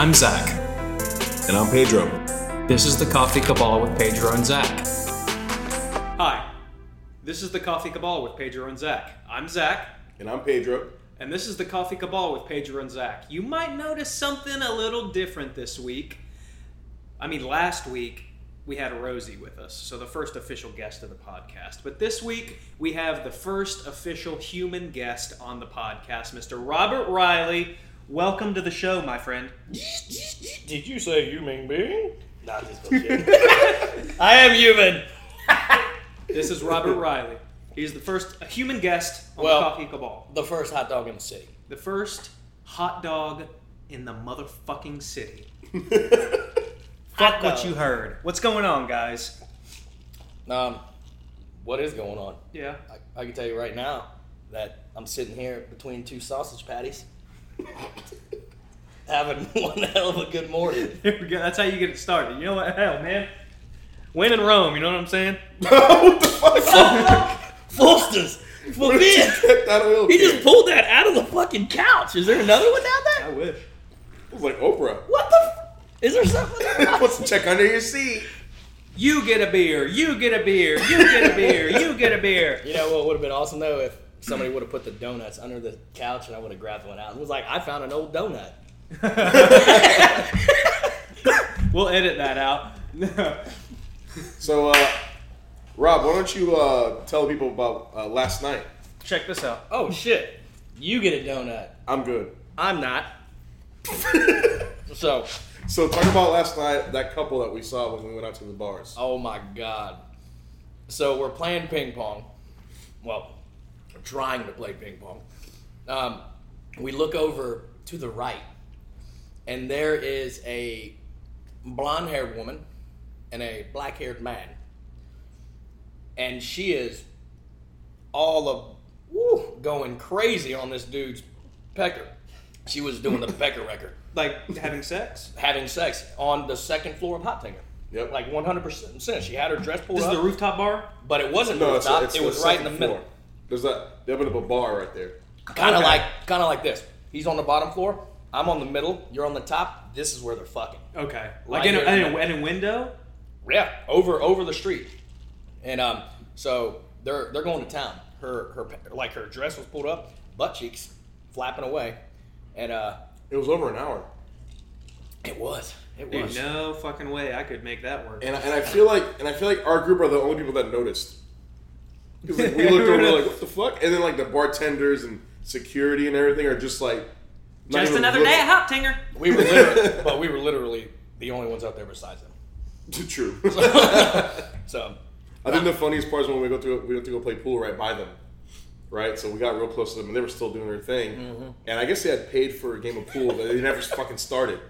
I'm Zach. And I'm Pedro. This is the Coffee Cabal with Pedro and Zach. Hi, this is the Coffee Cabal with Pedro and Zach. I'm Zach, And I'm Pedro. and this is the Coffee Cabal with Pedro and Zach. You might notice something a little different this week. I mean, last week we had Rosie with us, so the first official guest of the podcast. But this week we have the first official human guest on the podcast, Mr. Robert Riley. Welcome to the show, my friend. Did you say human being? Nah, just bullshit. I am human. This is Robert Riley. He's the first human guest on Well- the Coffee Cabal. The first hot dog in the city. The first hot dog in the motherfucking city. Fuck Fuck what you heard. What's going on, guys? Um, what is going on? Yeah. I, I can tell you right now that I'm sitting here between two sausage patties, having one hell of a good morning. Here we go. That's how you get it started. You know what? Hell, man. Win in Rome, you know what I'm saying? what the fuck? Foster's forbid. that oil He can. just pulled that out of the fucking couch. Is there another one down there? I wish. It was like Oprah. What the? F- is there something? What's the check under your seat? You get a beer. You get a beer. You get a beer. You get a beer. You know what would have been awesome though if somebody would have put the donuts under the couch and I would have grabbed one out. It was like I found an old donut. We'll edit that out. So, uh, Rob, why don't you uh, tell people about uh, last night? Check this out. Oh shit! You get a donut. I'm good. I'm not. so, So, talk about last night, that couple that we saw when we went out to the bars. oh my god. So we're playing ping pong. Well, we're trying to play ping pong. Um, we look over to the right, and there is a blonde-haired woman and a black-haired man, and she is all of woo, going crazy on this dude's pecker. She was doing the pecker record. Like having sex? having sex on the second floor of Hot Tinger. Yep. Like 100%. She had her dress pulled This is the rooftop bar? but it wasn't No, it's, rooftop. it's it was right in the second middle. Floor. There's that. They opened up a bar right there. Kind of Okay. like, kind of like this. He's on the bottom floor. I'm on the middle. You're on the top. This is where they're fucking. Okay. Like Right in a, in, a, in a window? Yeah, over over the street. And um, so they're they're going to town. Her her like her dress was pulled up, butt cheeks flapping away, and uh, It was over an hour. it was it Dude, was. no fucking way I could make that work. And, I- and I feel like and I feel like our group are the only people that noticed. Because like, we looked over, like, "What the fuck?" And then like the bartenders and security and everything are just like, Just another looking- day at Hot Tinger. We were literally, but we were literally the only ones out there besides them. True. So I think the funniest part is when we go to we went to go play pool right by them, right? So we got real close to them, and they were still doing their thing. Mm-hmm. And I guess they had paid for a game of pool, but they never fucking started.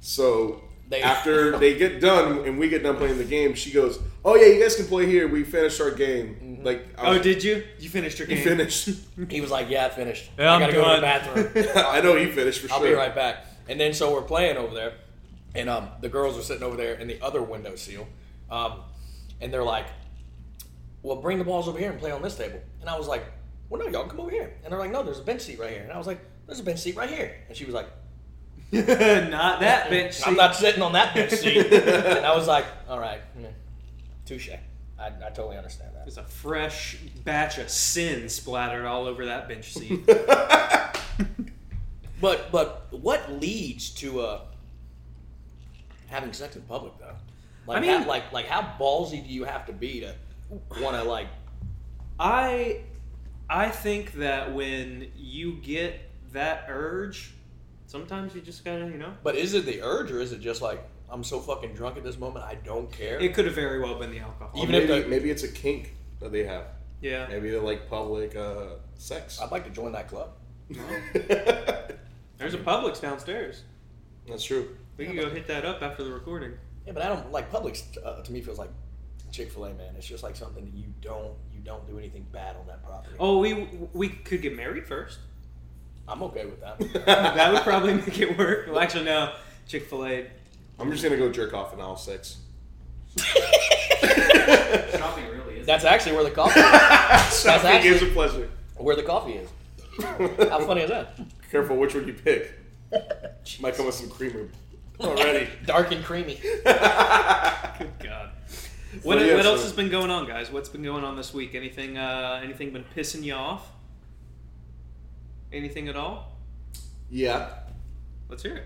So They- after they get done and we get done playing the game, she goes, "Oh yeah, you guys can play here. We finished our game. Mm-hmm. Like, I Oh, did you? You finished your he game. finished? He was like, "Yeah, I finished. Yeah, I I'm gotta go to the bathroom. I know he finished for I'll sure. be right back." And then so we're playing over there, and um, the girls are sitting over there in the other window seal, um, and they're like, "Well, bring the balls over here and play on this table." And I was like, "Well, no, y'all come over here." And they're like, "No, there's a bench seat right here." And I was like, "There's a bench seat right here." And she was like, not that bench seat. "I'm not sitting on that bench seat." and I was like, "All right, yeah, touche. I, I totally understand that." There's a fresh batch of sin splattered all over that bench seat. But but what leads to uh, having sex in public though? Like I mean- how, like like how ballsy do you have to be to want to like? I I think that when you get that urge, sometimes you just gotta, you know. But is it the urge or is it just like I'm so fucking drunk at this moment I don't care? It could have very well been the alcohol. Or Even if maybe, the- maybe it's a kink that they have. yeah. Maybe they like public uh, sex. I'd like to join that club. There's a Publix downstairs. That's true. We can go hit that up after the recording. Yeah, but I don't like Publix. Uh, to me, feels like Chick Fil A, man. It's just like something that you don't you don't do anything bad on that property. Oh, we we could get married first. I'm okay with that. that would probably make it work. Well, actually, no. Chick Fil A. I'm just gonna go jerk off in aisle six. Shopping really is. That's actually where the coffee. That's Shopping is a pleasure. where the coffee is. How funny is that? Careful which one you pick. Might come with some creamer already. Dark and creamy. Good God. What, So, yeah, what else so- has been going on, guys? What's been going on this week? Anything? Uh, anything been pissing you off? Anything at all? Yeah. Let's hear it.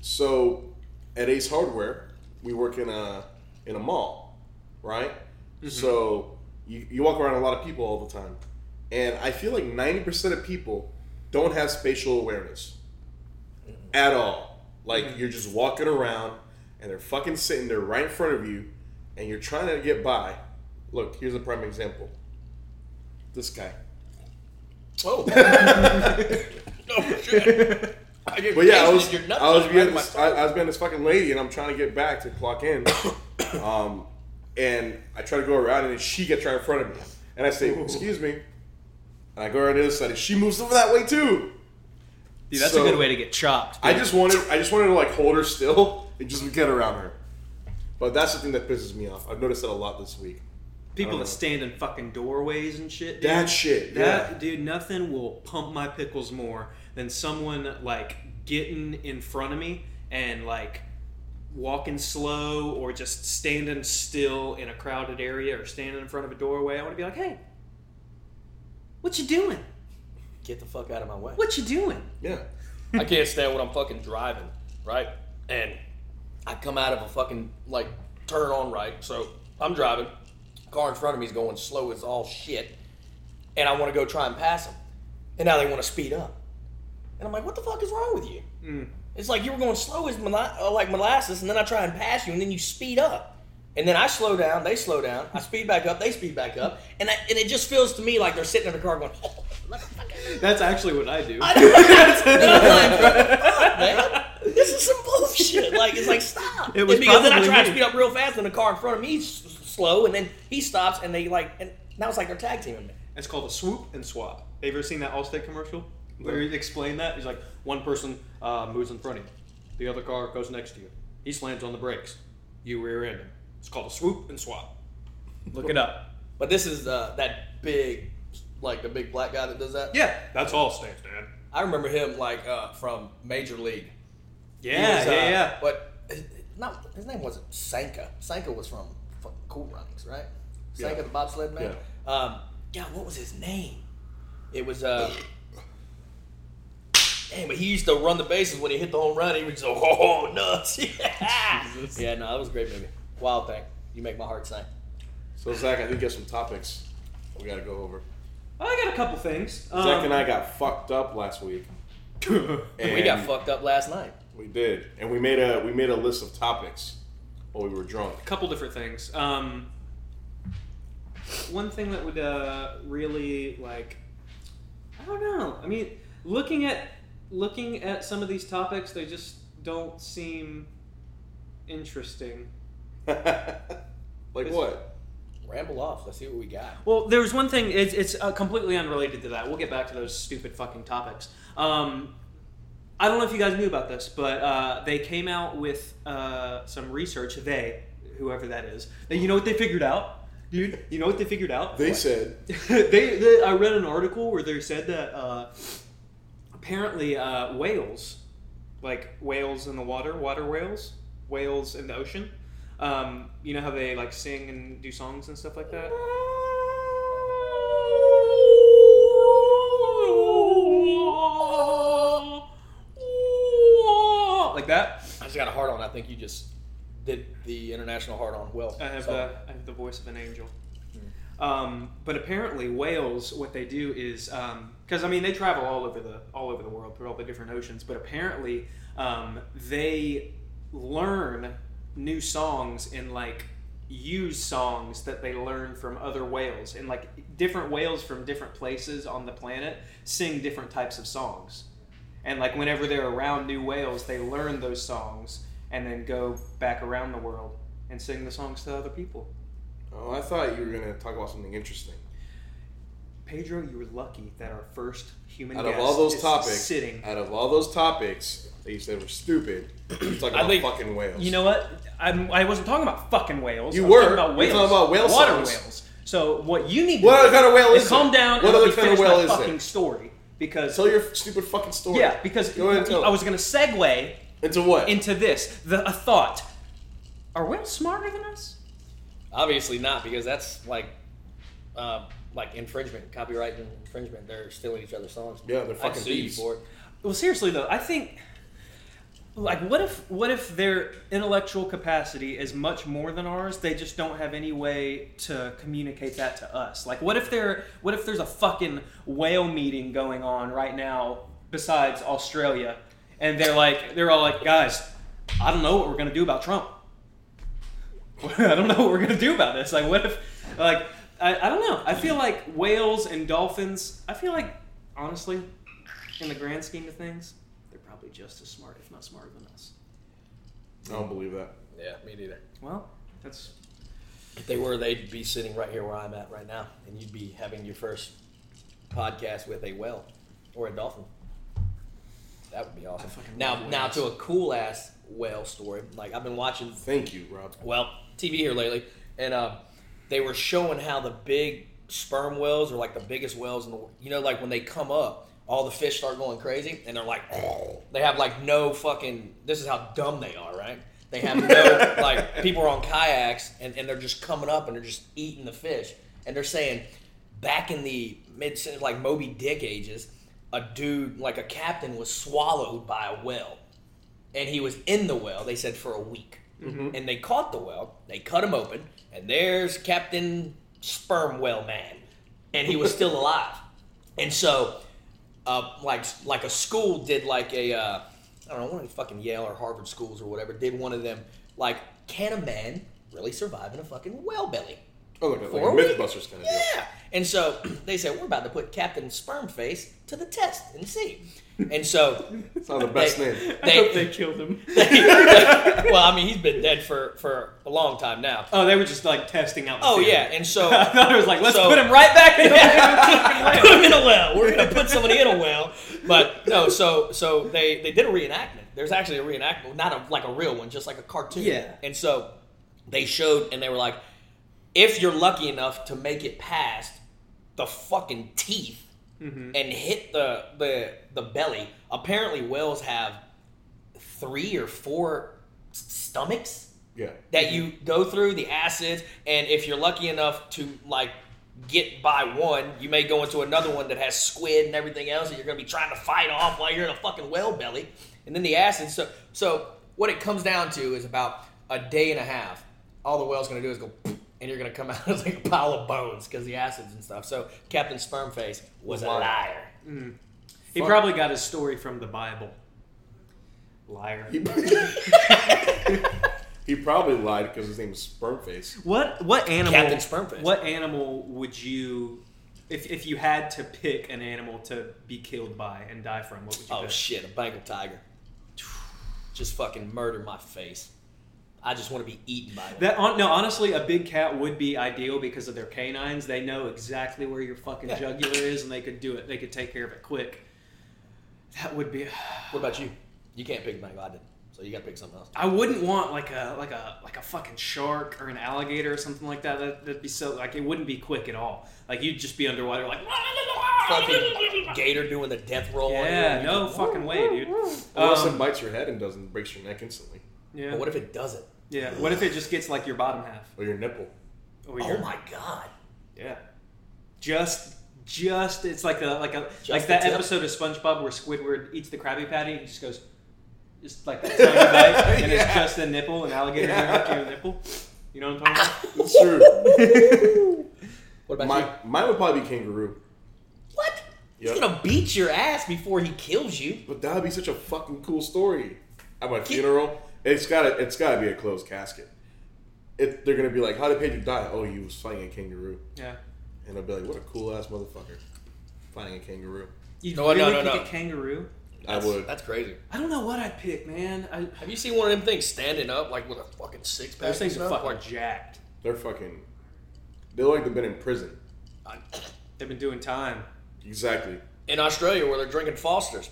So at Ace Hardware, we work in a in a mall, right? Mm-hmm. So you, you walk around a lot of people all the time. And I feel like 90% of people don't have spatial awareness mm-hmm. at all. Like mm-hmm. you're just walking around and they're fucking sitting there right in front of you and you're trying to get by. Look, here's a prime example. This guy. Oh. oh shit. But yeah, I was tasted your nuts I was being this, I. I was being this fucking lady, and I'm trying to get back to clock in, um, and I try to go around, and then she gets right in front of me, and I say, "Excuse me," and I go around the other side, and she moves over that way too. Dude, that's So- a good way to get chopped. I just wanted, I just wanted to like hold her still and just get around her. But that's the thing that pisses me off. I've noticed that a lot this week. people that stand in fucking doorways and shit. Dude. That shit, That yeah. dude, nothing will pump my pickles more than someone like getting in front of me and like walking slow or just standing still in a crowded area or standing in front of a doorway. I want to be like, hey, what you doing? Get the fuck out of my way. What you doing? Yeah. I can't stand when I'm fucking driving, right? And I come out of a fucking like turn on right. So I'm driving. Car in front of me is going slow as all shit. And I want to go try and pass them. And now they want to speed up. And I'm like, what the fuck is wrong with you? Mm. It's like you were going slow as mola- uh, like molasses, and then I try and pass you, and then you speed up. And then I slow down, they slow down. I speed back up, they speed back up, and I, and it just feels to me like they're sitting in the car going, oh. That's actually what I do. I I'm like, man. This is some bullshit. Like, it's like, stop. It was And because then I try to speed up real fast, and the car in front of me is slow, and then he stops, and they like, and now it's like they're tag teaming me. It's called a swoop and swap. Have you ever seen that Allstate commercial where he explained that? He's like, one person uh, moves in front of you, the other car goes next to you. He slams on the brakes. You rear end him. It's called a swoop and swap. Look it up. But this is uh, that big, like the big black guy that does that. Yeah, that's Allstate, man. I remember him like uh, from Major League. Yeah, was, uh, yeah, yeah. But his, not his name wasn't Sanka. Sanka was from fucking Cool Runnings, right? Sanka Yeah. the bobsled man. Um, God, what was his name? It was uh. Damn, but he used to run the bases when he hit the home run. He was just oh nuts. Yeah, yeah, no, that was a great movie. Wild thing. You make my heart sing. So Zach, I think you have some topics we got to go over. I got a couple things. Um, Zach and I got fucked up last week. we got fucked up last night. We did, and we made a we made a list of topics while we were drunk. a couple different things. Um, one thing that would uh, really like, I don't know. I mean, looking at looking at some of these topics, they just don't seem interesting. like what? Ramble off. Let's see what we got. Well, there was one thing. It's, it's uh, completely unrelated to that. We'll get back to those stupid fucking topics. Um, I don't know if you guys knew about this, but uh, they came out with uh, some research. They, whoever that is, you know what they figured out, dude. You know what they figured out? They said they, they, I read an article where they said that uh, apparently uh, whales, like whales in the water, water whales, whales in the ocean. Um, you know how they like sing and do songs and stuff like that. Like that. I just got a heart on. I think you just did the international heart on well. I have So- the I have the voice of an angel. Um, but apparently, whales, what they do is because I mean they travel all over the all over the world through all the different oceans. But apparently, um, they learn new songs and like use songs that they learn from other whales and like different whales from different places on the planet sing different types of songs. And like whenever they're around new whales, they learn those songs and then go back around the world and sing the songs to other people. Oh, I thought you were gonna talk about something interesting. Pedro, you were lucky that our first human Out of all those is topics, sitting. out of all those topics that you said were stupid, you talking about think- fucking whales. You know what? I'm, I wasn't talking about fucking whales. You I was were. talking about You were whales. talking about whale water songs. whales. So what you need to What do kind of whale is calm down What and other let me kind of whale is there? fucking story because tell your stupid fucking story. yeah, because Go ahead and tell I was going to segue Into what? into this. The a thought. Are whales smarter than us? Obviously not, because that's like, uh, like infringement, copyright infringement. They're stealing each other's songs. Yeah, they're fucking sue you thieves. for it. Well, seriously though, I think like what if what if their intellectual capacity is much more than ours? They just don't have any way to communicate that to us. Like what if there what if there's a fucking whale meeting going on right now besides Australia and they're like they're all like, "Guys, I don't know what we're going to do about Trump." I don't know what we're gonna do about this. Like, what if, like, I, I don't know. I feel like whales and dolphins. I feel like, honestly, in the grand scheme of things, they're probably just as smart, if not smarter than us. I don't believe that. Yeah, me neither. Well, that's If they were, they'd be sitting right here where I'm at right now, and you'd be having your first podcast with a whale or a dolphin. That would be awesome. Now, now to a cool ass whale story. Like I've been watching Thank you, Rob. well, TV here lately, and uh, they were showing how the big sperm whales are like the biggest whales in the world. You know, like when they come up, all the fish start going crazy, and they're like, they have like no fucking. This is how dumb they are, right? They have no like people are on kayaks and, and they're just coming up and they're just eating the fish, and they're saying back in the mid like Moby Dick ages, a dude like a captain was swallowed by a whale and he was in the well. They said for a week, and they caught the well. They cut him open, and there's Captain Sperm Whale Man, and he was still alive. And so, uh, like like a school did like a uh, I don't know one of the fucking Yale or Harvard schools or whatever did one of them like can a man really survive in a fucking well belly? Oh, like a, like a a? Mythbusters kind of deal. Yeah. And so they said we're about to put Captain Sperm Face to the test and see. And so It's not the best They- name. I hope they killed him. well, I mean, he's been dead for, for a long time now. Oh, they were just like testing out. The Oh theory. yeah, and so I thought it was like, let's So- put him right back in the put him in a well. We're gonna put somebody in a well. But no, so so they they did a reenactment. There's actually a reenactment, not a like a real one, just like a cartoon. Yeah. And so they showed, and they were like, if you're lucky enough to make it past the fucking teeth Mm-hmm. and hit the the the belly, apparently whales have three or four stomachs Yeah. that mm-hmm. you go through the acids and if you're lucky enough to like get by one you may go into another one that has squid and everything else and you're going to be trying to fight off while you're in a fucking whale belly. And then the acids so so what it comes down to is about a day and a half. All the whale's going to do is go and you're going to come out as like a pile of bones because the acids and stuff so captain spermface was a liar mm. He probably got his story from the Bible. Liar. He, he probably lied because his name is Spermface. What what animal? Captain Spermface. What animal would you, if, if you had to pick an animal to be killed by and die from? What would you oh pick? shit a bengal tiger just fucking murder my face i just want to be eaten by one That on, no, honestly, a big cat would be ideal because of their canines. They know exactly where your fucking jugular is, and they could do it. They could take care of it quick. That would be. What about you? You can't pick Bengal. I did. So you got to pick something else. I wouldn't want like a like a like a fucking shark or an alligator or something like that. that that'd be so like it wouldn't be quick at all. Like you'd just be underwater like. Fucking gator doing the death roll. on you. Yeah, no fucking way, dude. Unless Um, it bites your head and doesn't breaks your neck instantly. yeah. But what if it doesn't? Yeah. What if it just gets like your bottom half? Or your nipple. Or Oh my god. Yeah. Just, just it's like a like a Just like that tip? episode of SpongeBob where Squidward eats the Krabby Patty and just goes, just like that tiny bite, and it's just a nipple, an alligator Yeah. your nipple. You know what I'm talking about? It's true. What about you? Mine would probably be kangaroo. What? Yep. He's gonna beat your ass before he kills you. But that would be such a fucking cool story. At my funeral, it's gotta it's gotta be a closed casket. It, they're gonna be like, "How did Pedro die?" Oh, he was fighting a kangaroo, Yeah. and I'll be like, "What a cool ass motherfucker, fighting a kangaroo." You No, no, really no, pick no. a kangaroo? I would. That's crazy. I don't know what I'd pick, man. I, Have you seen one of them things standing up like with a fucking six pack? those things are fucking Like, jacked. They're fucking. They look like they've been in prison. I- They've been doing time. Exactly. in Australia where they're drinking Fosters.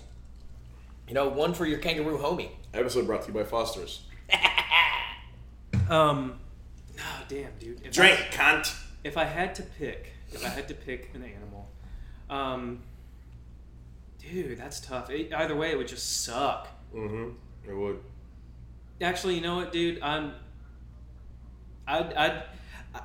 You know, one for your kangaroo homie. Episode brought to you by Foster's. Um, oh damn, dude. If Drink, I, cunt. if I had to pick, if I had to pick an animal, um, dude, that's tough. It, either way, it would just suck. Mm-hmm. It would. Actually, you know what, dude? I'm. I I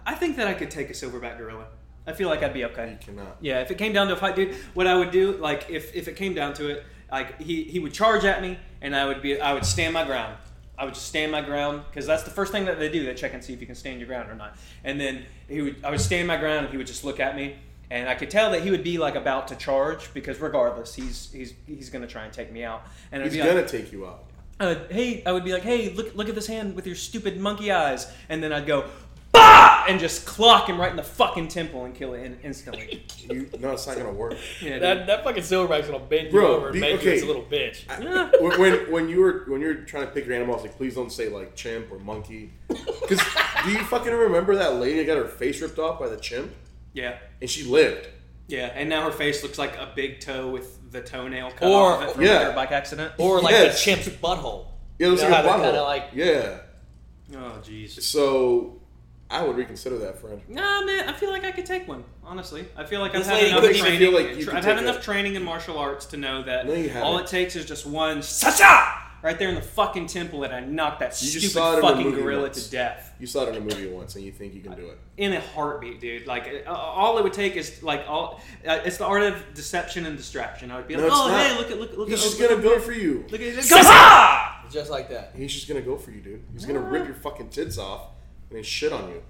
I think that I could take a silverback gorilla. I feel like I'd be okay. You cannot. Yeah, if it came down to a fight, dude, what I would do, like, if, if it came down to it, like, he, he would charge at me, and I would be, I would stand my ground. I would just stand my ground because that's the first thing that they do. They check and see if you can stand your ground or not. And then he would, I would stand my ground, and he would just look at me, and I could tell that he would be like about to charge because regardless, he's he's he's gonna try and take me out. And He's gonna like, take you out. uh, hey, I would be like, hey, look look at this hand with your stupid monkey eyes, and then I'd go, bah, and just clock him right in the fucking temple and kill it instantly. You, no, it's not gonna work. Yeah. That, that fucking silverback's gonna bend Bro, you over and be- make okay. you its a little bitch. Yeah. when, when when you were when you're trying to pick your animals, like please don't say like chimp or monkey, because do you fucking remember that lady that got her face ripped off by the chimp yeah. and she lived? Yeah, and now her face looks like a big toe with the toenail cut Or- off of it from yeah. a dirt bike accident. Or like Yes. the chimp's butthole. Yeah, it was You know like a how they kinda like- yeah. oh, jeez. So I would reconsider that, friend. Nah, man, I feel like I could take one. Honestly, I feel like I've had enough training. feel like you tra- I've had enough a- training in martial arts to know that No, all it takes is just one sa right there in the fucking temple, and I knock that You stupid saw it in a fucking movie gorilla once. to death. You saw it in a movie once, and you think you can do it. in a heartbeat, dude. Like uh, all it would take is like all. Uh, it's the art of deception and distraction. I would be like, it's oh not. hey, look at look look He's at just look, gonna look, go for you. Look at Sa! Just like that. He's just gonna go for you, dude. He's gonna rip your fucking tits off and then shit on you.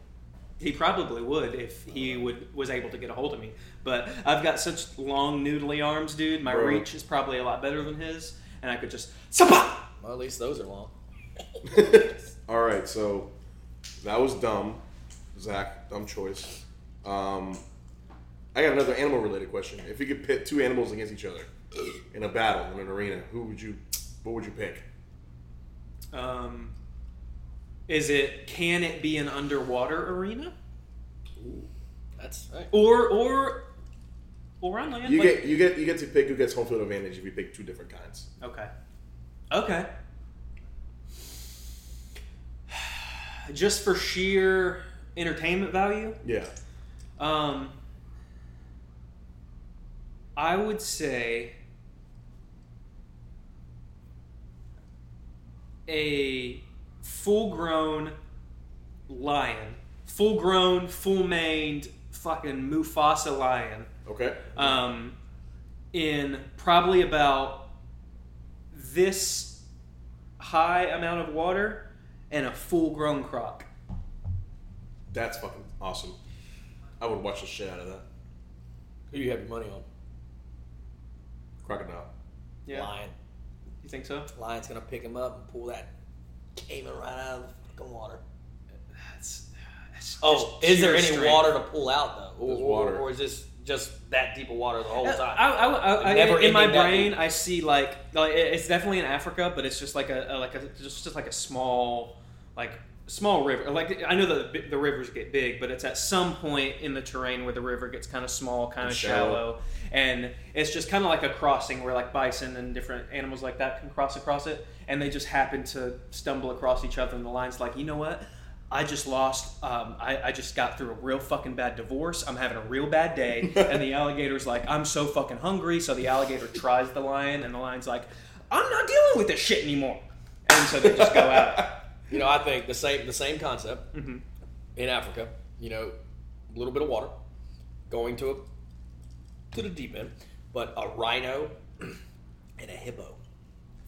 He probably would if he would was able to get a hold of me. But I've got such long noodly arms, dude. My Bro. reach is probably a lot better than his, and I could just Sapa! Well, at least those are long. All right, so that was dumb, Zach. Dumb choice. Um, I got another animal-related question. If you could pit two animals against each other in a battle in an arena, who would you? What would you pick? Um, is it can it be an underwater arena That's right. or or or on land? You Like- get you get you get to pick who gets home field advantage if you pick two different kinds. Okay. Okay. Just for sheer entertainment value, Yeah. um, I would say a full-grown lion, full-grown, full-maned, fucking Mufasa lion Okay. um, in probably about this high amount of water and a full grown croc. That's fucking awesome. I would watch the shit out of that. Who do you have your money on? Crocodile. Yeah, Lion. you think so? Lion's gonna pick him up and pull that caiman right out of the fucking water. That's, that's Oh, just is there any strength. water to pull out though, or, water. or is this just that deep of water the whole uh, time? I, I, I, Never in my brain, deep. I see like, like it's definitely in Africa, but it's just like a, a like a just just like a small like small river. Like I know that the, the rivers get big, but it's at some point in the terrain where the river gets kind of small, kind of shallow. shallow. and it's just kind of like a crossing where like bison and different animals like that can cross across it, and they just happen to stumble across each other, and the line's like, you know what? I just lost. Um, I, I just got through a real fucking bad divorce. I'm having a real bad day. and the alligator's like, I'm so fucking hungry. So the alligator tries the lion, and the lion's like, I'm not dealing with this shit anymore. And so they just go it. You know, I think the same the same concept Mhm. in Africa. You know, a little bit of water going to a to the deep end, but a rhino and a hippo.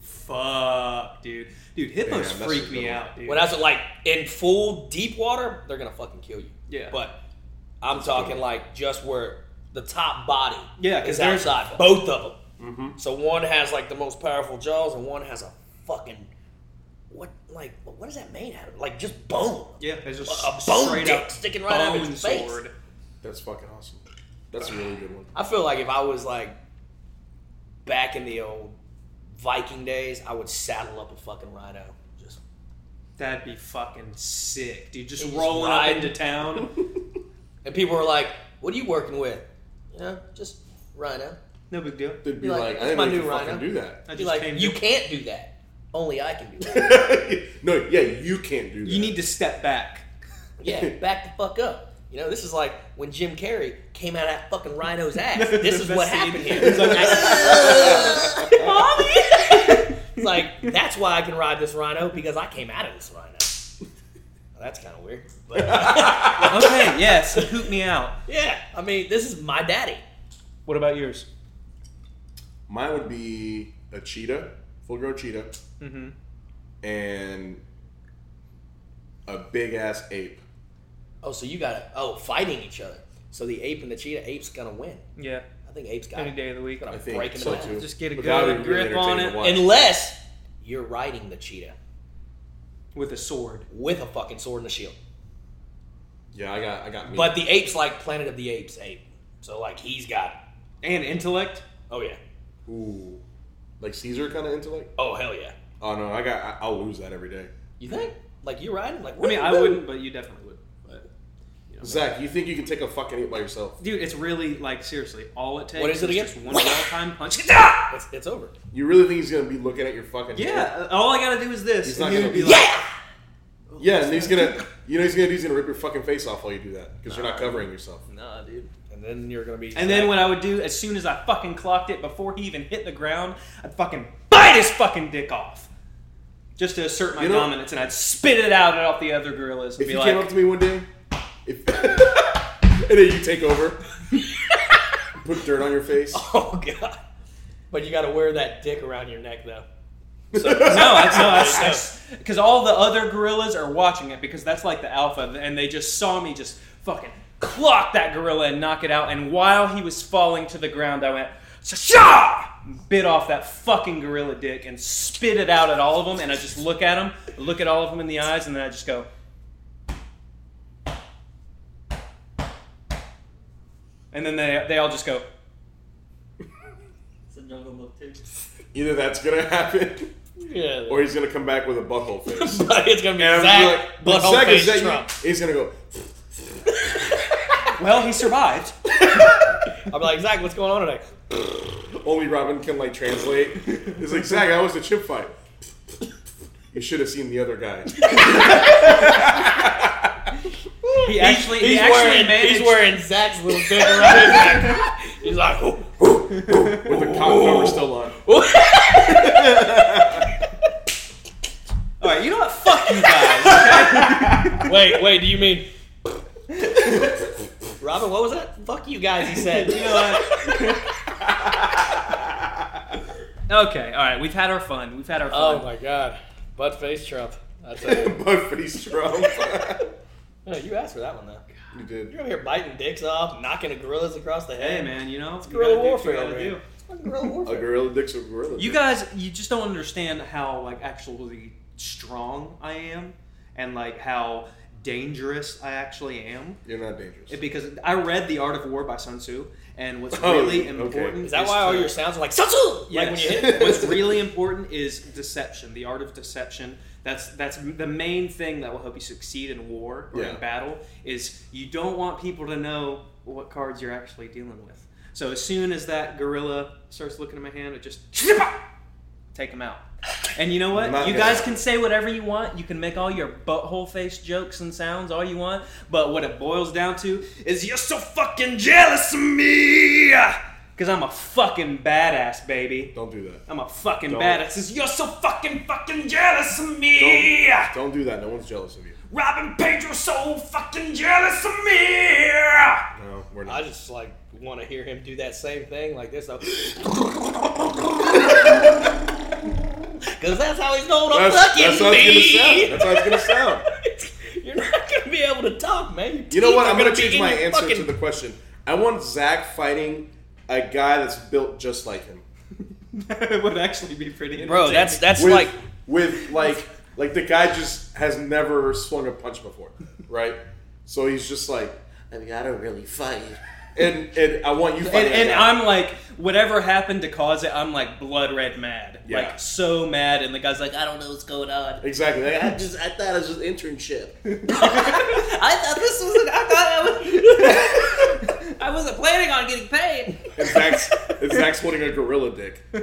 Fuck, dude. Dude, hippos Damn, freak me out, dude. I was like in full deep water, they're gonna fucking kill you. Yeah. But I'm talking like just where the top body Yeah, 'cause is there's- outside, both of them. Mm-hmm. So one has like the most powerful jaws, and one has a fucking what like what is that made out of? Like just bone. yeah, there's just a bone straight dick up sticking right out of bone his face. sword. That's fucking awesome. That's a really good one. I feel like if I was like back in the old Viking days, I would saddle up a fucking rhino. Just That'd be fucking sick, dude. Just Just rolling up ride. into town. and people were like, "What are you working with?" You know, just rhino. No big deal. They'd be You're like, like, "That's I didn't my know you new could fucking rhino." do that. I Be just like, came "You to- can't do that. Only I can do that." no, yeah, you can't do that. You need to step back. yeah, back the fuck up. You know, this is like when Jim Carrey came out of that fucking rhino's ass. This is The what scene. happened here. He's like, Like, It's like that's why I can ride this rhino because I came out of this rhino. Well, that's kind of weird. But okay, yes, hoot me out. yeah, I mean, this is my daddy. What about yours? Mine would be a cheetah, full grown cheetah, Mm-hmm. and a big ass ape. Oh, so you got it. Oh, fighting each other. So the ape and the cheetah, ape's gonna win. Yeah, I think ape's got any it. day of the week. Gonna I think break him so in too. Just get a good that would be really grip on it. Unless you're riding the cheetah with a sword. with a fucking sword and a shield. Yeah, I got I got me. But the ape's like Planet of the Apes ape. So like he's got it. And intellect. Oh yeah. ooh, like Caesar kind of intellect. Oh hell yeah. Oh no, I got I, I'll lose that every day. You think? Like you riding? Like I mean, I woo, woo. wouldn't, but you definitely would. But, you know. Zach, you think you can take a fucking ape by yourself? Dude, it's really like seriously. All it takes What is it again? just one well-timed punch. Ah! It's, it's over. You really think he's gonna be looking at your fucking? hand? Yeah, uh, all I gotta do is this, He's and not he gonna- would be like, Yeah. Yeah, and he's gonna, you know, he's gonna do. He's gonna rip your fucking face off while you do that because you're not covering yourself. Nah, dude. And then you're gonna be. And then what I would do, as soon as I fucking clocked it, before he even hit the ground, I'd fucking bite his fucking dick off. Just to assert my You know- dominance, and I'd spit it out at all the other gorillas and If be you like, came up to me one day, if and then you take over, put dirt on your face. Oh god. But you got to wear that dick around your neck though. So, no, that's no, because all the other gorillas are watching it because that's like the alpha, and they just saw me just fucking clock that gorilla and knock it out. And while he was falling to the ground, I went, Sha! Bit off that fucking gorilla dick and spit it out at all of them. And I just look at them, look at all of them in the eyes, and then I just go, and then they, they all just go, It's a jungle book too. Either that's gonna happen, yeah. or he's gonna come back with a butthole face. But it's gonna be And I'm Zach, like, butthole Zach, is face that you? He's gonna go. Well, he survived. I'll be like, Zach, what's going on today? Only Robin can like translate. He's like, Zach, how was the chip fight? You should have seen the other guy. He actually, he he's actually wearing, managed. he's wearing Zach's little dick around his neck. He's like, "Ooh, ooh." With the cop cover still on. All right, you know what? Fuck you guys. wait, wait, do you mean? Robin, what was that? Fuck you guys, he said. You know what? okay, all right. We've had our fun. We've had our oh fun. Oh my god. Butt face Trump. That's it. Butt face Trump. Oh, you asked for that one though. you did. You're over here biting dicks off, knocking the gorillas across the head. hey, man, you know, you guerrilla gotta you warfare gotta over do. here. Fucking guerrilla A gorilla dicks a gorilla. You guys, you just don't understand how like actually strong I am, and like how dangerous I actually am. You're not dangerous. It- Because I read The Art of War by Sun Tzu, and what's Oh, really okay. important Is that why all to- your sounds are like Satsu? Like when you hit What's really important is deception, the art of deception. That's that's the main thing that will help you succeed in war or Yeah. in battle. Is you don't want people to know what cards you're actually dealing with. So as soon as that gorilla starts looking at my hand, it just take him out. And you know what? You gonna guys can say whatever you want. You can make all your butthole face jokes and sounds all you want. But what it boils down to is you're so fucking jealous of me. Because I'm a fucking badass, baby. Don't do that. I'm a fucking Don't. badass. Says, You're so fucking fucking jealous of me. Don't, don't do that. No one's jealous of you. Robin Pedro's so fucking jealous of me. No, we're not. I just like want to hear him do that same thing like this though. Cause that's how he's going to That's, fucking that's how it's me. gonna sound. That's how it's gonna sound. You're not gonna be able to talk, man. Your You know what? I'm gonna change my answer fucking- to the question. I want Zach fighting a guy that's built just like him. it would actually be pretty interesting. Bro, that's that's with, like with like like the guy just has never swung a punch before, right? So he's just like, I gotta really fight, and and I want you and, and. I'm like, whatever happened to cause it, I'm like blood red mad. Yeah. Like, so mad. And the guy's like, I don't know what's going on. exactly. Like, I just I thought it was an internship. I thought this was an. I thought I, was, I wasn't planning on getting paid. And Zach's, and Zach's holding a gorilla dick. a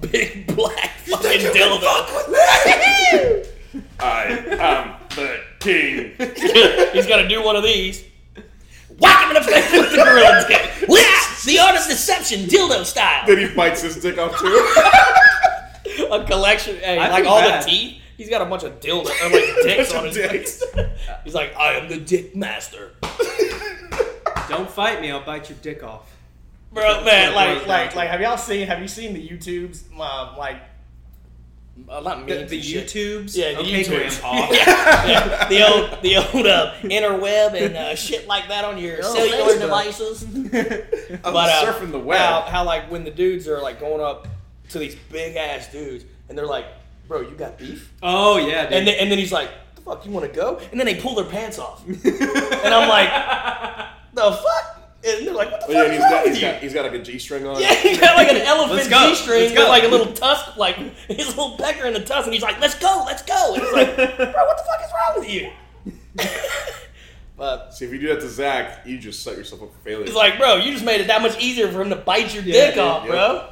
big black fucking dildo. I am um, the king. He's gonna do one of these. Whack him in the face with the gorilla dick. The art of deception, dildo style. Then he bites his dick off too. a collection, hey, I like feel all bad. the teeth. He's got a bunch of dildo, uh, like dicks on his Dicks. face. He's like, I am the dick master, Don't fight me, I'll bite your dick off. bro. Man, like, like, like, have y'all seen? Have you seen the YouTubes? Um, like, uh, not The, memes the and shit. YouTubes? Yeah, the okay, YouTubes. Grandpa. yeah, yeah. the old, the old uh, interweb and uh, shit like that on your Oh, cellular Facebook. devices. I'm But uh, surfing the web. How, how like when the dudes are like going up to these big ass dudes and they're like, "Bro, you got beef?" Oh, yeah, dude. And then, and then he's like, "The fuck, you want to go?" And then they pull their pants off, and I'm like, "The fuck?" And they're like, "What the Oh, yeah, fuck and is he's wrong got with he's you?" got he's got like a G string on. Yeah, he got like an elephant G-string Let's go. with like a little tusk, like his little pecker in the tusk, and he's like, "Let's go, let's go." And it's like, "Bro, what the fuck is wrong with you?" but See, if you do that to Zach, you just set yourself up for failure. He's like, bro, you just made it that much easier for him to bite your Yeah, dick dude, off, yeah. bro.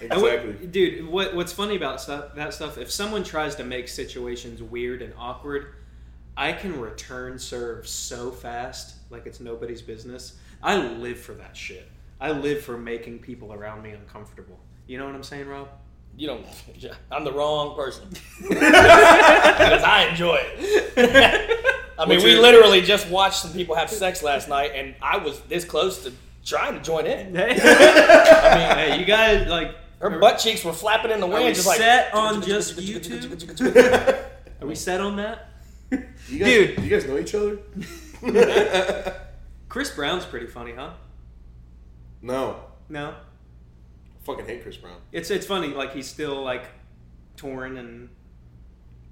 And what- exactly. dude, what what's funny about stuff, that stuff? If someone tries to make situations weird and awkward, I can return serve so fast, like it's nobody's business. I live for that shit. I live for making people around me uncomfortable. You know what I'm saying, Rob? You don't. I'm the wrong person because I enjoy it. I mean, What's we your- literally just watched some people have sex last night, and I was this close to trying to join in. Hey, I mean, hey, you guys like. Her butt cheeks were flapping in the Are wind, we just like set on just YouTube? Are we set on that? You guys, Dude. do you guys know each other? Chris Brown's pretty funny, huh? No, No, I fucking hate Chris Brown. it's it's funny. Like he's still like touring and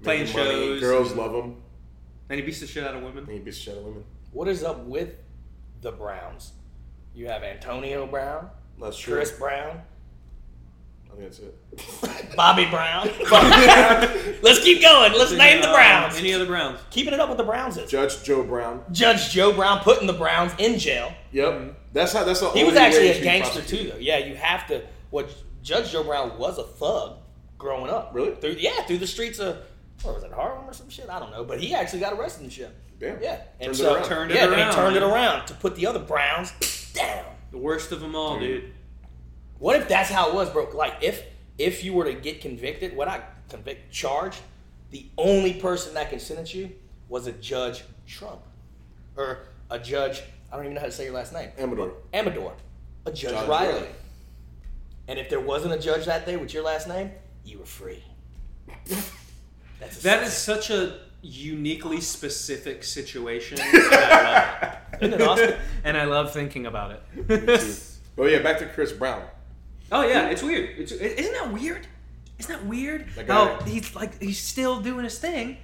Playing Making money, shows girls and- love him. and he beats the shit out of women. And he beats the shit out of women. What is up with the Browns? You have Antonio Brown, That's true. Chris Brown, I think that's it. Bobby Brown. Let's keep going. Let's name the Uh, Browns. Any other Browns? Keeping it up with the Browns is Judge Joe Brown. Judge Joe Brown putting the Browns in jail. Yep. That's how. That's the He was only way actually he a should be gangster too, though. Yeah, you have to. What Judge Joe Brown was a thug growing up. Really? Through yeah, through the streets of what was it Harlem or some shit? I don't know, but he actually got arrested and shit. Damn. Yeah, and Turned it so around. Turned it yeah, then around, he turned it around to put the other Browns down. The worst of them all, Dude. dude. What if that's how it was, bro? Like if if you were to get convicted, what I convict charged, the only person that can sentence you was a judge Trump or a judge. I don't even know how to say your last name. Amador. Amador, a judge, Judge Riley. Riley. And if there wasn't a judge that day with your last name, you were free. That's a That is such a uniquely specific situation. and I love Isn't it awesome? and I love thinking about it. too. Oh yeah, back to Chris Brown. Oh yeah, it's weird. It's, isn't that weird? Isn't that weird? That How guy- he's like he's still doing his thing,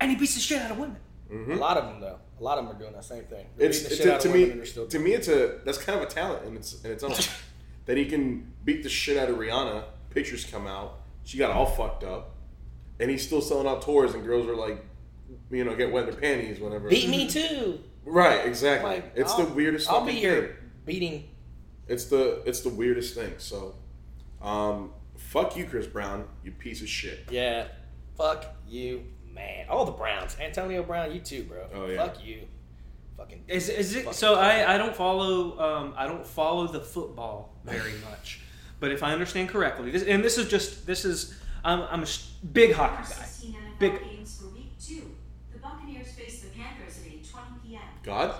and he beats the shit out of women. Mm-hmm. a lot of them though. A lot of them are doing that same thing. They're It's, beating the shit a, to me. women and they're still To me, it's a that's kind of a talent in its in its own. that he can beat the shit out of Rihanna. Pictures come out. She got all fucked up, and he's still selling out tours, and girls are like, you know, get wet in their panties whenever. beat me too. Right. Exactly. Like it's I'll- the weirdest. I'll be your thing. beating. It's the it's the weirdest thing. So, um, fuck you, Chris Brown. You piece of shit. Yeah, fuck you, man. All the Browns, Antonio Brown, you too, bro. Oh, yeah. Fuck you, fucking. Is, is it Fucking so? I, I don't follow um, I don't follow the football very much, but if I understand correctly, this, and this is just this is I'm, I'm a big hockey guy. 16 NFL Big- games for week two. The Buccaneers face the Panthers at 8:20 p.m. God.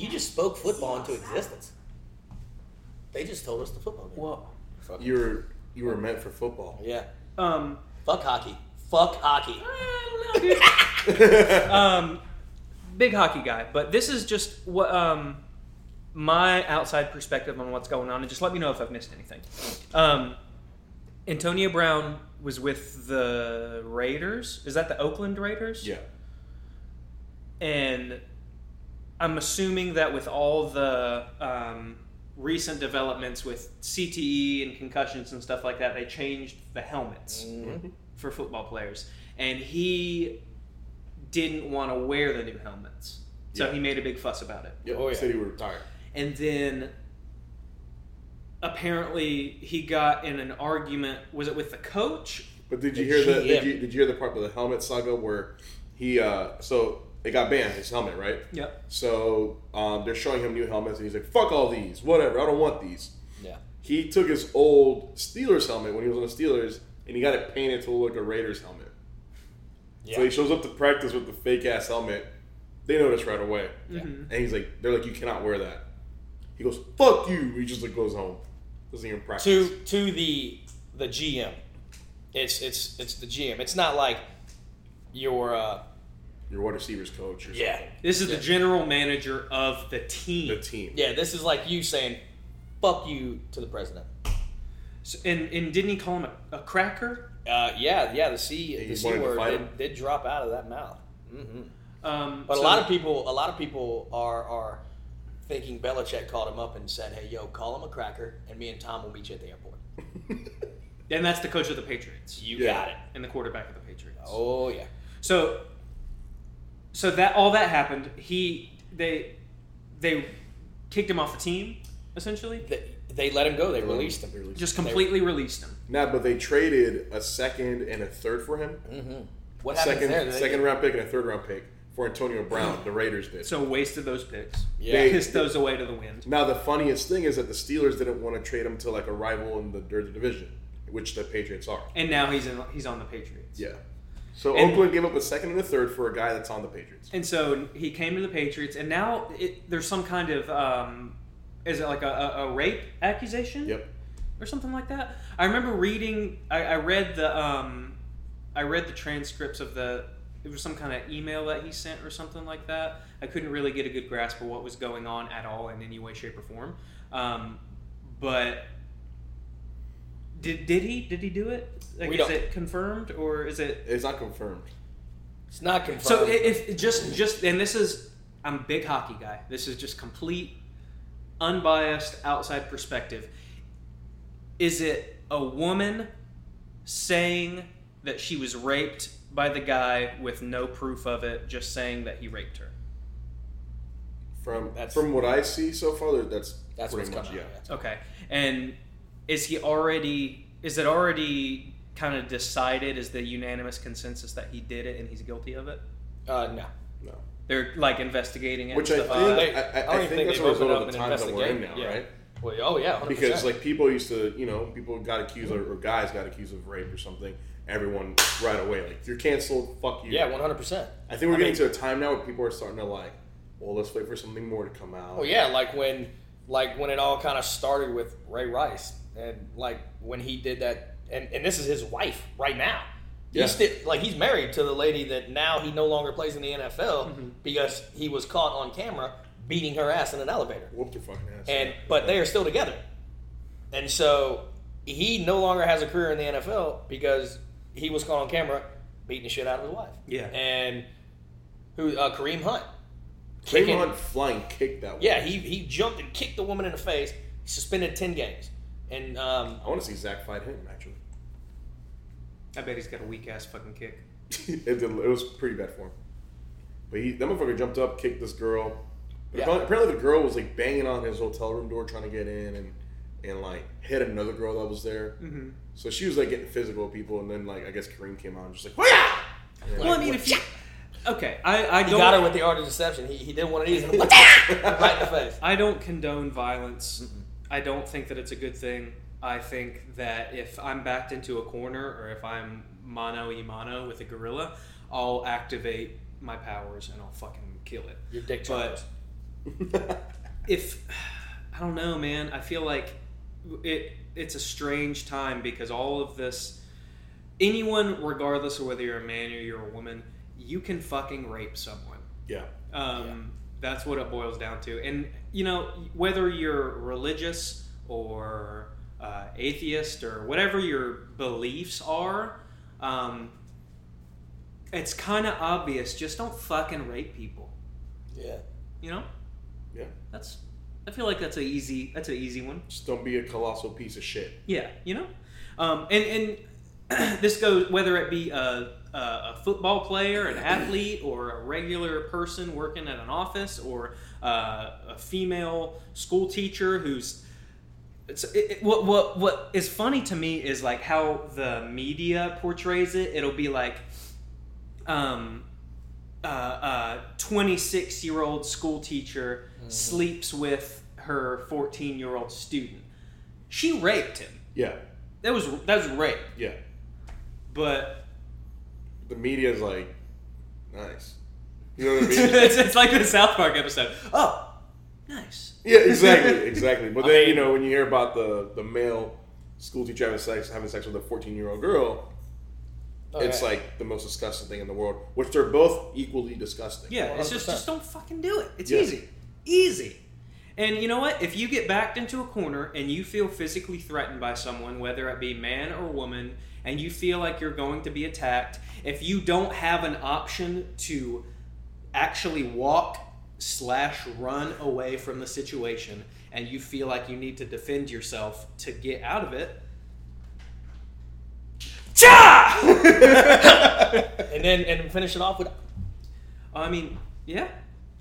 You just spoke football into existence. They just told us the football game. Whoa. Fuck You were you were meant for football. Yeah. Um, Fuck hockey. Fuck hockey. I don't know, dude. um, big hockey guy, but this is just what um, my outside perspective on what's going on, and just let me know if I've missed anything. Um, Antonio Brown was with the Raiders. Is that the Oakland Raiders? Yeah. and I'm assuming that with all the um, recent developments with CTE and concussions and stuff like that, they changed the helmets for football players, and he didn't want to wear the new helmets, so Yeah. he made a big fuss about it. Yep. Oh, yeah. Said he would retire. And then apparently he got in an argument. Was it with the coach? But did you The hear the did you, did you hear the part of the helmet saga where he uh so it got banned. His helmet, right? Yeah. So um, they're showing him new helmets, and he's like, "Fuck all these, whatever. I don't want these." Yeah. He took his old Steelers helmet when he was on the Steelers, and he got it painted to look like a Raiders helmet. Yeah. So he shows up to practice with the fake ass helmet. They notice right away, Yeah. and he's like, "They're like, you cannot wear that." He goes, "Fuck you!" He just like goes home. Doesn't even practice. to to the the GM. It's it's it's the GM. It's not like your uh, Your wide receivers coach or yeah something. This is Yeah. the general manager of the team. The team. yeah. This is like you saying "fuck you" to the president. So- and and didn't he call him a, a cracker? Uh, yeah, yeah. The C he the C word did, did drop out of that mouth. hmm Um, But so- a lot of people, a lot of people are are thinking Belichick called him up and said, "Hey, yo, call him a cracker, and me and Tom will meet you at the airport." and that's the coach of the Patriots You Yeah. got it. and the quarterback of the Patriots. Oh yeah. So, so that all that happened. He they they kicked him off the team essentially. They, they let him go. They released him. Released Just completely released him. Nah, but they traded a second and a third for him. hmm What happens Second, there? Second get- round pick and a third round pick for Antonio Brown. the Raiders did. So wasted those picks. Yeah. They- Pissed those away to the wind. Now the funniest thing is that the Steelers didn't want to trade him to like a rival in the third division, which the Patriots are. And now he's in, he's on the Patriots. Yeah. So And- Oakland gave up a second and a third for a guy that's on the Patriots. And so he came to the Patriots, and now it, there's some kind of um, is it like a, a, a rape accusation? Yep. or something like that. I remember reading. I, I read the. Um, I read the transcripts of the. It was some kind of email that he sent or something like that. I couldn't really get a good grasp of what was going on at all in any way, shape, or form. Um, but did did he did he do it? Like, We is don't- it confirmed or is it? It's not confirmed. It's not confirmed. So i- if just just and this is I'm a big hockey guy. This is just complete unbiased outside perspective. Is it a woman saying that she was raped by the guy with no proof of it, just saying that he raped her? From That's- from what I see so far, that's that's pretty what's much coming yeah. Okay. And is he already is it already kind of decided is the unanimous consensus that he did it and he's guilty of it? Uh, no. No. They're like investigating it. Which I think like they- I, I, I don't even think think that's a result of the an times that we're in now, yeah. right? Well, oh yeah. 100%. Because like people used to, you know, people got accused of, or guys got accused of rape or something. Everyone right away like you're canceled. Fuck you. yeah, one hundred percent. I think we're I getting mean- to a time now where people are starting to like, well, let's wait for something more to come out. Well, yeah, like when, like when it all kind of started with Ray Rice, and like when he did that, and, and this is his wife right now. Yeah. He's still like he's married to the lady that now he no longer plays in the NFL Mm-hmm. because he was caught on camera beating her ass in an elevator. Whooped your fucking ass. And but they are still together, and so he no longer has a career in the NFL because he was caught on camera beating the shit out of his wife. Yeah. and who uh, Kareem Hunt. Kareem Hunt flying kicked that one. Yeah, he, he jumped and kicked the woman in the face. Suspended ten games, and um, I want to see Zach fight him actually. I bet he's got a weak ass fucking kick. it, did, it was pretty bad for him. But he, that motherfucker jumped up, kicked this girl. But Yeah. apparently, apparently the girl was like banging on his hotel room door trying to get in and and like hit another girl that was there. Mm-hmm. So she was like getting physical with people, and then like I guess Kareem came out and just like, Wah! And, Well, I like, mean, if you okay, I I he don't got her with the art of deception. He, he did one of these and right in the face. I don't condone violence. I don't think that it's a good thing. I think that if I'm backed into a corner or if I'm mano y mano with a gorilla, I'll activate my powers and I'll fucking kill it. Your dick But if I don't know, man, I feel like it it's a strange time because all of this anyone regardless of whether you're a man or you're a woman, you can fucking rape someone. yeah, Um, That's what it boils down to. And, you know, whether you're religious or uh, atheist or whatever your beliefs are, um, it's kind of obvious. Just don't fucking rape people. Yeah. You know? yeah. That's. I feel like that's a easy. That's an easy one. Just don't be a colossal piece of shit. Yeah, you know, um, and and this goes whether it be a, a, a football player, an athlete, or a regular person working at an office, or uh, a female school teacher who's. It's, it, it- what what what is funny to me is like how the media portrays it. It'll be like, um, uh, 26 year old school teacher sleeps with her 14 year old student. She raped him. Yeah, That was that was rape. yeah. But The media is like, nice. You know what I mean? it's, it's like the South Park episode. Oh, nice. yeah, exactly, exactly. But I then mean- you know when you hear about the the male school teacher having sex having sex with a fourteen year old girl, oh, it's like the most disgusting thing in the world. Which they're both equally disgusting. Yeah, it's just just don't fucking do it. It's Yeah. easy, easy. And you know what? If you get backed into a corner and you feel physically threatened by someone, whether it be man or woman, and you feel like you're going to be attacked, if you don't have an option to actually walk slash run away from the situation, and you feel like you need to defend yourself to get out of it, cha! and then and finish it off with I mean, yeah.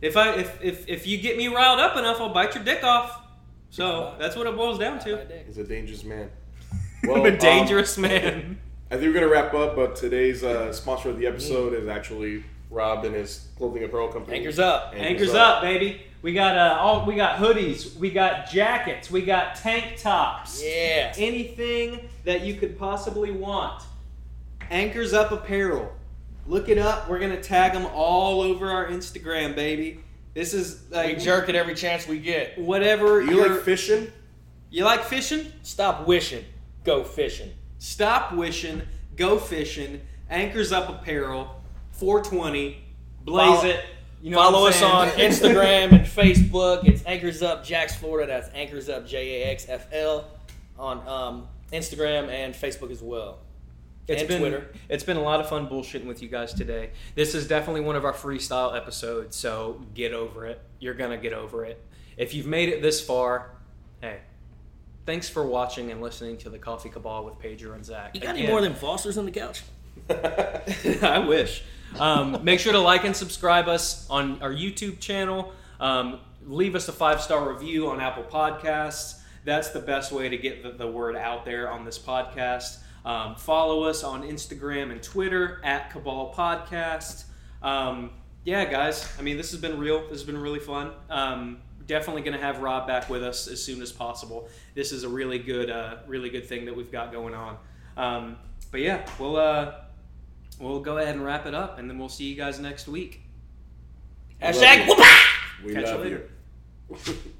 If I if, if if you get me riled up enough, I'll bite your dick off. So that's what it boils down to. He's a dangerous man. I'm a um, dangerous man. I think we're gonna wrap up, but today's uh, sponsor of the episode is actually Rob and his clothing apparel company. Anchors up. Anchors up, baby. We got uh, all we got hoodies, we got jackets, we got tank tops. Yeah. Anything that you could possibly want. Anchors Up Apparel. Look it up. We're gonna tag them all over our Instagram, baby. This is We like jerk at every chance we get. whatever You like fishing? You like fishing? Stop wishing. Go fishing. Stop wishing. Go fishing. Anchors Up Apparel. 420. Blaze Follow- it. You know Follow us on? Instagram and Facebook. It's Anchors Up Jax Florida. That's Anchors Up J A X F L on um, Instagram and Facebook as well. It's and been, Twitter. It's been a lot of fun bullshitting with you guys today. This is definitely one of our freestyle episodes, so get over it. You're gonna get over it. If you've made it this far, hey, thanks for watching and listening to the Coffee Cabal with Pedro and Zach. You got any more than Fosters on the couch? I wish. Um, make sure to like and subscribe us on our YouTube channel. Um, leave us a five star review on Apple Podcasts. That's the best way to get the, the word out there on this podcast. Um, follow us on Instagram and Twitter at Cabal Podcast. Um, yeah, guys. I mean, this has been real. This has been really fun. Definitely going to have Rob back with us as soon as possible. This is a really good, uh, really good thing that we've got going on. Um, but yeah, we'll uh, we'll go ahead and wrap it up, and then we'll see you guys next week. Hashtag you. We Catch you love later. you.